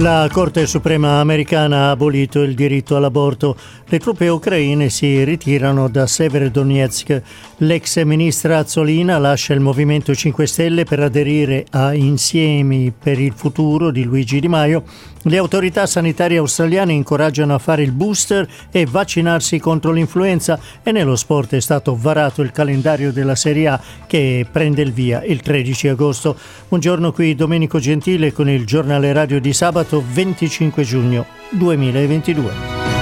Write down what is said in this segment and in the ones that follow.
La Corte Suprema americana ha abolito il diritto all'aborto. Le truppe ucraine si ritirano da Severodonetsk. L'ex ministra Azzolina lascia il Movimento 5 Stelle per aderire a Insiemi per il futuro di Luigi Di Maio. Le autorità sanitarie australiane incoraggiano a fare il booster e vaccinarsi contro l'influenza e nello sport è stato varato il calendario della Serie A che prende il via il 13 agosto. Buongiorno qui Domenico Gentile con il giornale radio di sabato 25 giugno 2022.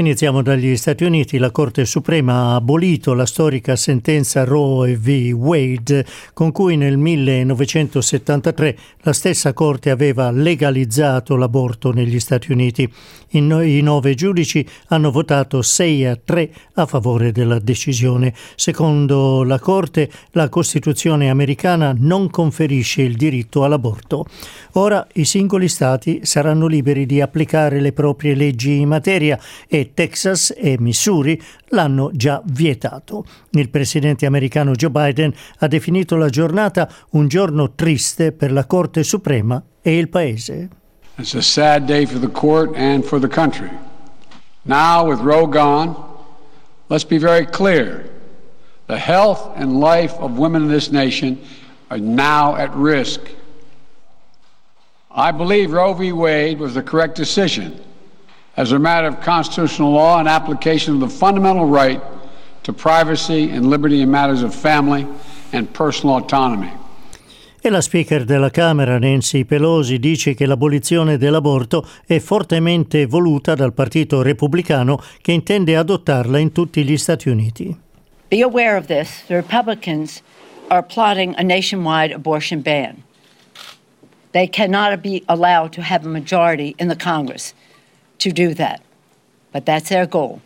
Iniziamo dagli Stati Uniti. La Corte Suprema ha abolito la storica sentenza Roe v. Wade con cui nel 1973 la stessa Corte aveva legalizzato l'aborto negli Stati Uniti. I nove giudici hanno votato 6 a 3 a favore della decisione. Secondo la Corte, la Costituzione americana non conferisce il diritto all'aborto. Ora i singoli Stati saranno liberi di applicare le proprie leggi in materia e Texas e Missouri l'hanno già vietato. Il presidente americano Joe Biden ha definito la giornata un giorno triste per la Corte Suprema e il Paese. It's a sad day for the court and for the country. Now, with Roe gone, let's be very clear. The health and life of women in this nation are now at risk. I believe Roe v. Wade was the correct decision. As a matter of constitutional law and application of the fundamental right to privacy and liberty in matters of family and personal autonomy. E la speaker della Camera, Nancy Pelosi, dice che l'abolizione dell'aborto è fortemente voluta dal Partito Repubblicano che intende adottarla in tutti gli Stati Uniti. Be aware of this. The Republicans are plotting a nationwide abortion ban. They cannot be allowed to have a majority in the Congress to do that. But that's their goal.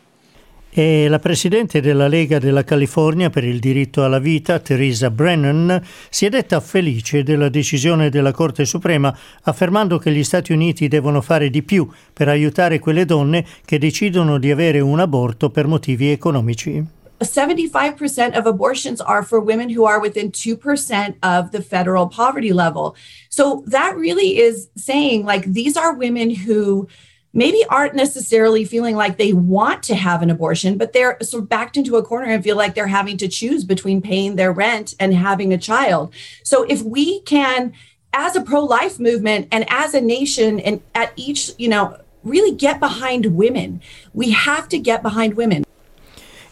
E la presidente della Lega della California per il diritto alla vita, Teresa Brennan, si è detta felice della decisione della Corte Suprema, affermando che gli Stati Uniti devono fare di più per aiutare quelle donne che decidono di avere un aborto per motivi economici. 75% of abortions are for women who are within 2% of the federal poverty level. So that really is saying like these are women who maybe aren't necessarily feeling like they want to have an abortion, but they're sort of backed into a corner and feel like they're having to choose between paying their rent and having a child. So if we can, as a pro-life movement and as a nation and at each, you know, really get behind women, we have to get behind women.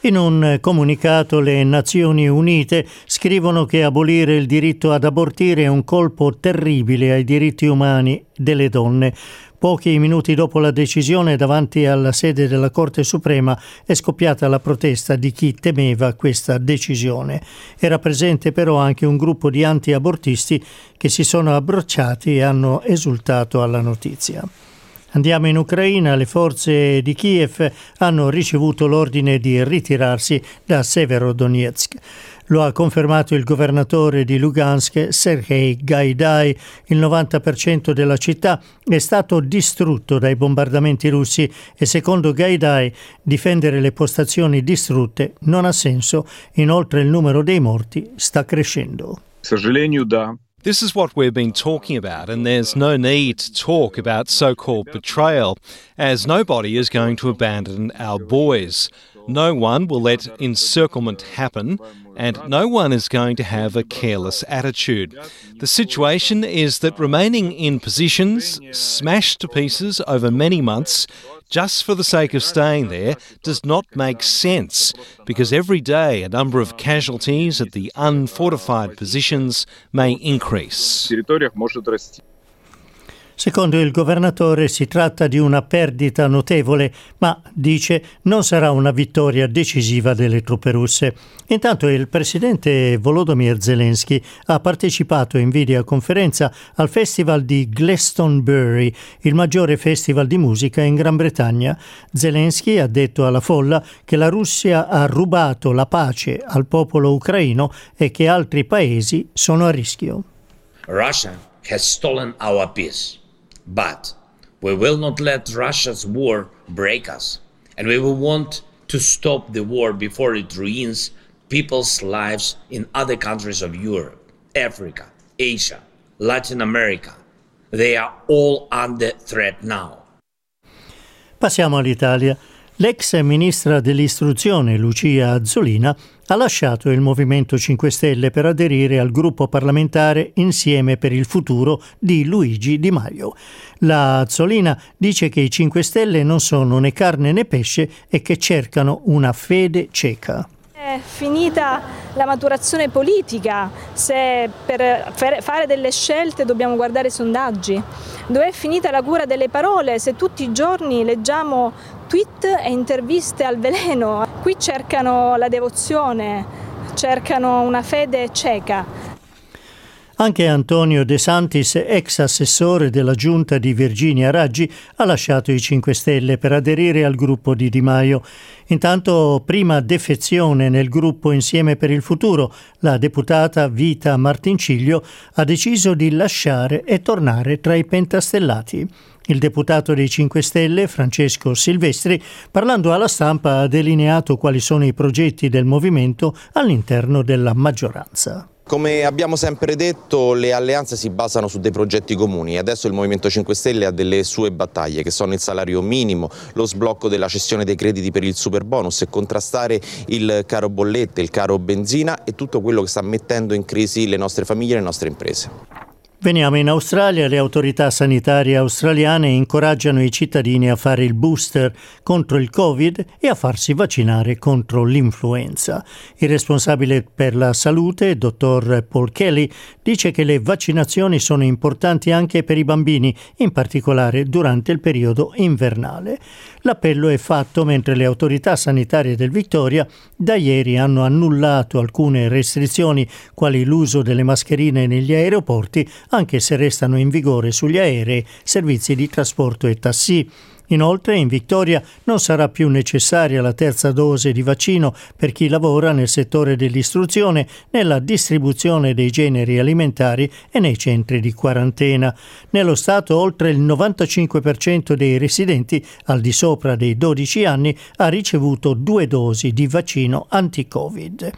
In un comunicato le Nazioni Unite scrivono che abolire il diritto ad abortire è un colpo terribile ai diritti umani delle donne. Pochi minuti dopo la decisione, davanti alla sede della Corte Suprema, è scoppiata la protesta di chi temeva questa decisione. Era presente però anche un gruppo di anti-abortisti che si sono abbracciati e hanno esultato alla notizia. Andiamo in Ucraina, le forze di Kiev hanno ricevuto l'ordine di ritirarsi da Severodonetsk. Lo ha confermato il governatore di Lugansk, Sergei Gaidai. Il 90% della città è stato distrutto dai bombardamenti russi e secondo Gaidai difendere le postazioni distrutte non ha senso. Inoltre il numero dei morti sta crescendo. This is what we've been talking about, and there's no need to talk about so called betrayal, as nobody is going to abandon our boys. No one will let encirclement happen, and no one is going to have a careless attitude. The situation is that remaining in positions smashed to pieces over many months just for the sake of staying there does not make sense because every day a number of casualties at the unfortified positions may increase. Secondo il governatore si tratta di una perdita notevole, ma dice non sarà una vittoria decisiva delle truppe russe. Intanto il presidente Volodymyr Zelensky ha partecipato in videoconferenza al festival di Glastonbury, il maggiore festival di musica in Gran Bretagna. Zelensky ha detto alla folla che la Russia ha rubato la pace al popolo ucraino e che altri paesi sono a rischio. Russia has stolen our peace. But we will not let Russia's war break us, and we will want to stop the war before it ruins people's lives in other countries of Europe, Africa, Asia, Latin America. They are all under threat now. Passiamo all'Italia. L'ex ministra dell'istruzione Lucia Azzolina ha lasciato il Movimento 5 Stelle per aderire al gruppo parlamentare Insieme per il futuro di Luigi Di Maio. La Azzolina dice che i 5 Stelle non sono né carne né pesce e che cercano una fede cieca. È finita la maturazione politica, se per fare delle scelte dobbiamo guardare i sondaggi. Dove è finita la cura delle parole se tutti i giorni leggiamo tweet e interviste al veleno? Qui cercano la devozione, cercano una fede cieca. Anche Antonio De Santis, ex assessore della giunta di Virginia Raggi, ha lasciato i 5 Stelle per aderire al gruppo di Di Maio. Intanto, prima defezione nel gruppo Insieme per il Futuro, la deputata Vita Martinciglio ha deciso di lasciare e tornare tra i pentastellati. Il deputato dei 5 Stelle, Francesco Silvestri, parlando alla stampa, ha delineato quali sono i progetti del movimento all'interno della maggioranza. Come abbiamo sempre detto, le alleanze si basano su dei progetti comuni adesso il Movimento 5 Stelle ha delle sue battaglie che sono il salario minimo, lo sblocco della cessione dei crediti per il super bonus e contrastare il caro bollette, il caro benzina e tutto quello che sta mettendo in crisi le nostre famiglie e le nostre imprese. Veniamo in Australia, le autorità sanitarie australiane incoraggiano i cittadini a fare il booster contro il Covid e a farsi vaccinare contro l'influenza. Il responsabile per la salute, dottor Paul Kelly, dice che le vaccinazioni sono importanti anche per i bambini, in particolare durante il periodo invernale. L'appello è fatto mentre le autorità sanitarie del Victoria da ieri hanno annullato alcune restrizioni, quali l'uso delle mascherine negli aeroporti, anche se restano in vigore sugli aerei, servizi di trasporto e tassi. Inoltre in Victoria non sarà più necessaria la terza dose di vaccino per chi lavora nel settore dell'istruzione, nella distribuzione dei generi alimentari e nei centri di quarantena. Nello Stato oltre il 95% dei residenti al di sopra dei 12 anni ha ricevuto due dosi di vaccino anti-Covid.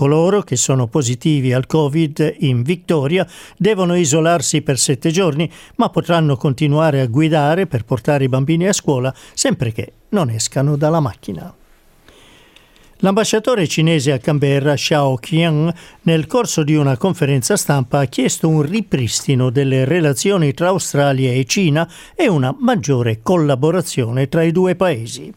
Coloro che sono positivi al Covid in Victoria devono isolarsi per sette giorni, ma potranno continuare a guidare per portare i bambini a scuola sempre che non escano dalla macchina. L'ambasciatore cinese a Canberra, Xiao Qian, nel corso di una conferenza stampa ha chiesto un ripristino delle relazioni tra Australia e Cina e una maggiore collaborazione tra i due paesi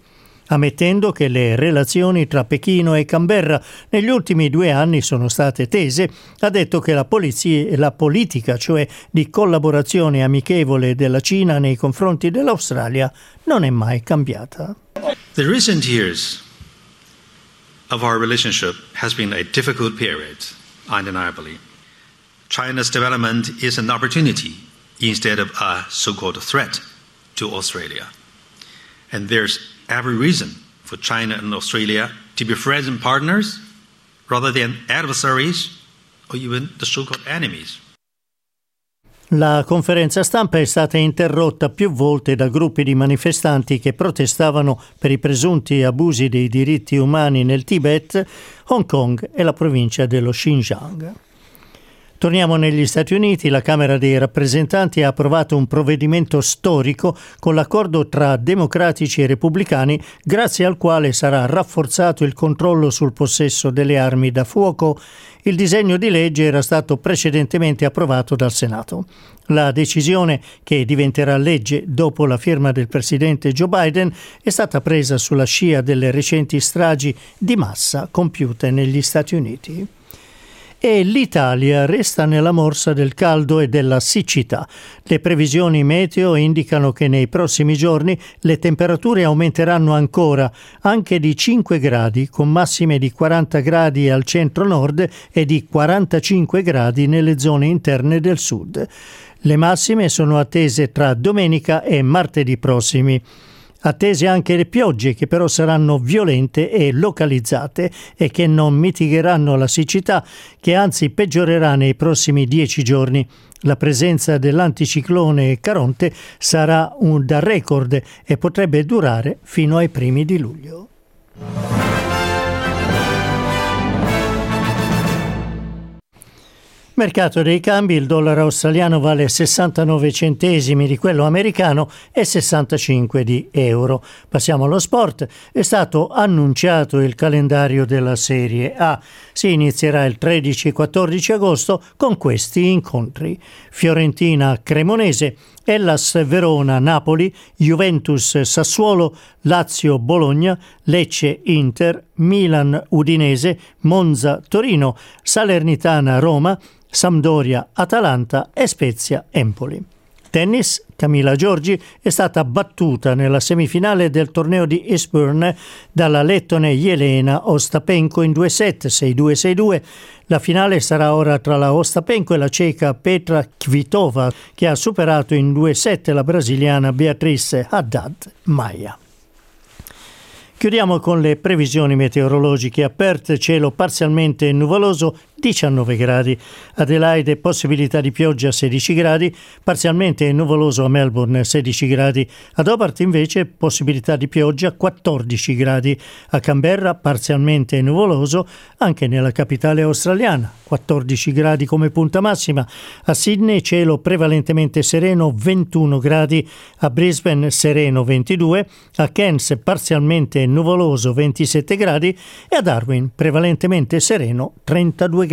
ammettendo che le relazioni tra Pechino e Canberra negli ultimi due anni sono state tese, ha detto che la, polizia, la politica, cioè di collaborazione amichevole della Cina nei confronti dell'Australia, non è mai cambiata. The recent years of our relationship has been a difficult period, undeniably. China's development is an opportunity instead of a so-called threat to Australia. And there's every reason for China and Australia to be friends and partners rather than adversaries or even the so called enemies. La conferenza stampa è stata interrotta più volte da gruppi di manifestanti che protestavano per i presunti abusi dei diritti umani nel Tibet, Hong Kong e la provincia dello Xinjiang. Torniamo negli Stati Uniti. La Camera dei rappresentanti ha approvato un provvedimento storico con l'accordo tra democratici e repubblicani, grazie al quale sarà rafforzato il controllo sul possesso delle armi da fuoco. Il disegno di legge era stato precedentemente approvato dal Senato. La decisione, che diventerà legge dopo la firma del presidente Joe Biden, è stata presa sulla scia delle recenti stragi di massa compiute negli Stati Uniti. E l'Italia resta nella morsa del caldo e della siccità. Le previsioni meteo indicano che nei prossimi giorni le temperature aumenteranno ancora, anche di 5 gradi, con massime di 40 gradi al centro-nord e di 45 gradi nelle zone interne del sud. Le massime sono attese tra domenica e martedì prossimi. Attese anche le piogge che però saranno violente e localizzate e che non mitigheranno la siccità che anzi peggiorerà nei prossimi dieci giorni. La presenza dell'anticiclone Caronte sarà un da record e potrebbe durare fino ai primi di luglio. Mercato dei cambi, il dollaro australiano vale 69 centesimi di quello americano e 65 di euro. Passiamo allo sport. È stato annunciato il calendario della Serie A. Si inizierà il 13 e 14 agosto con questi incontri. Fiorentina Cremonese, Ellas Verona Napoli, Juventus Sassuolo, Lazio Bologna, Lecce Inter, Milan Udinese, Monza Torino, Salernitana Roma, Sampdoria, Atalanta e Spezia, Empoli. Tennis, Camila Giorgi è stata battuta nella semifinale del torneo di Eastbourne dalla lettone Jelena Ostapenko in 2-7, 6-2-6-2. La finale sarà ora tra la Ostapenko e la ceca Petra Kvitova, che ha superato in 2-7 la brasiliana Beatrice Haddad Maia. Chiudiamo con le previsioni meteorologiche. Aperte cielo parzialmente nuvoloso 19 gradi. Adelaide possibilità di pioggia 16 gradi, parzialmente nuvoloso a Melbourne 16 gradi. Ad Hobart invece possibilità di pioggia 14 gradi. A Canberra parzialmente nuvoloso anche nella capitale australiana 14 gradi come punta massima. A Sydney cielo prevalentemente sereno 21 gradi. A Brisbane sereno 22. A Cairns parzialmente nuvoloso 27 gradi e a Darwin prevalentemente sereno 32 gradi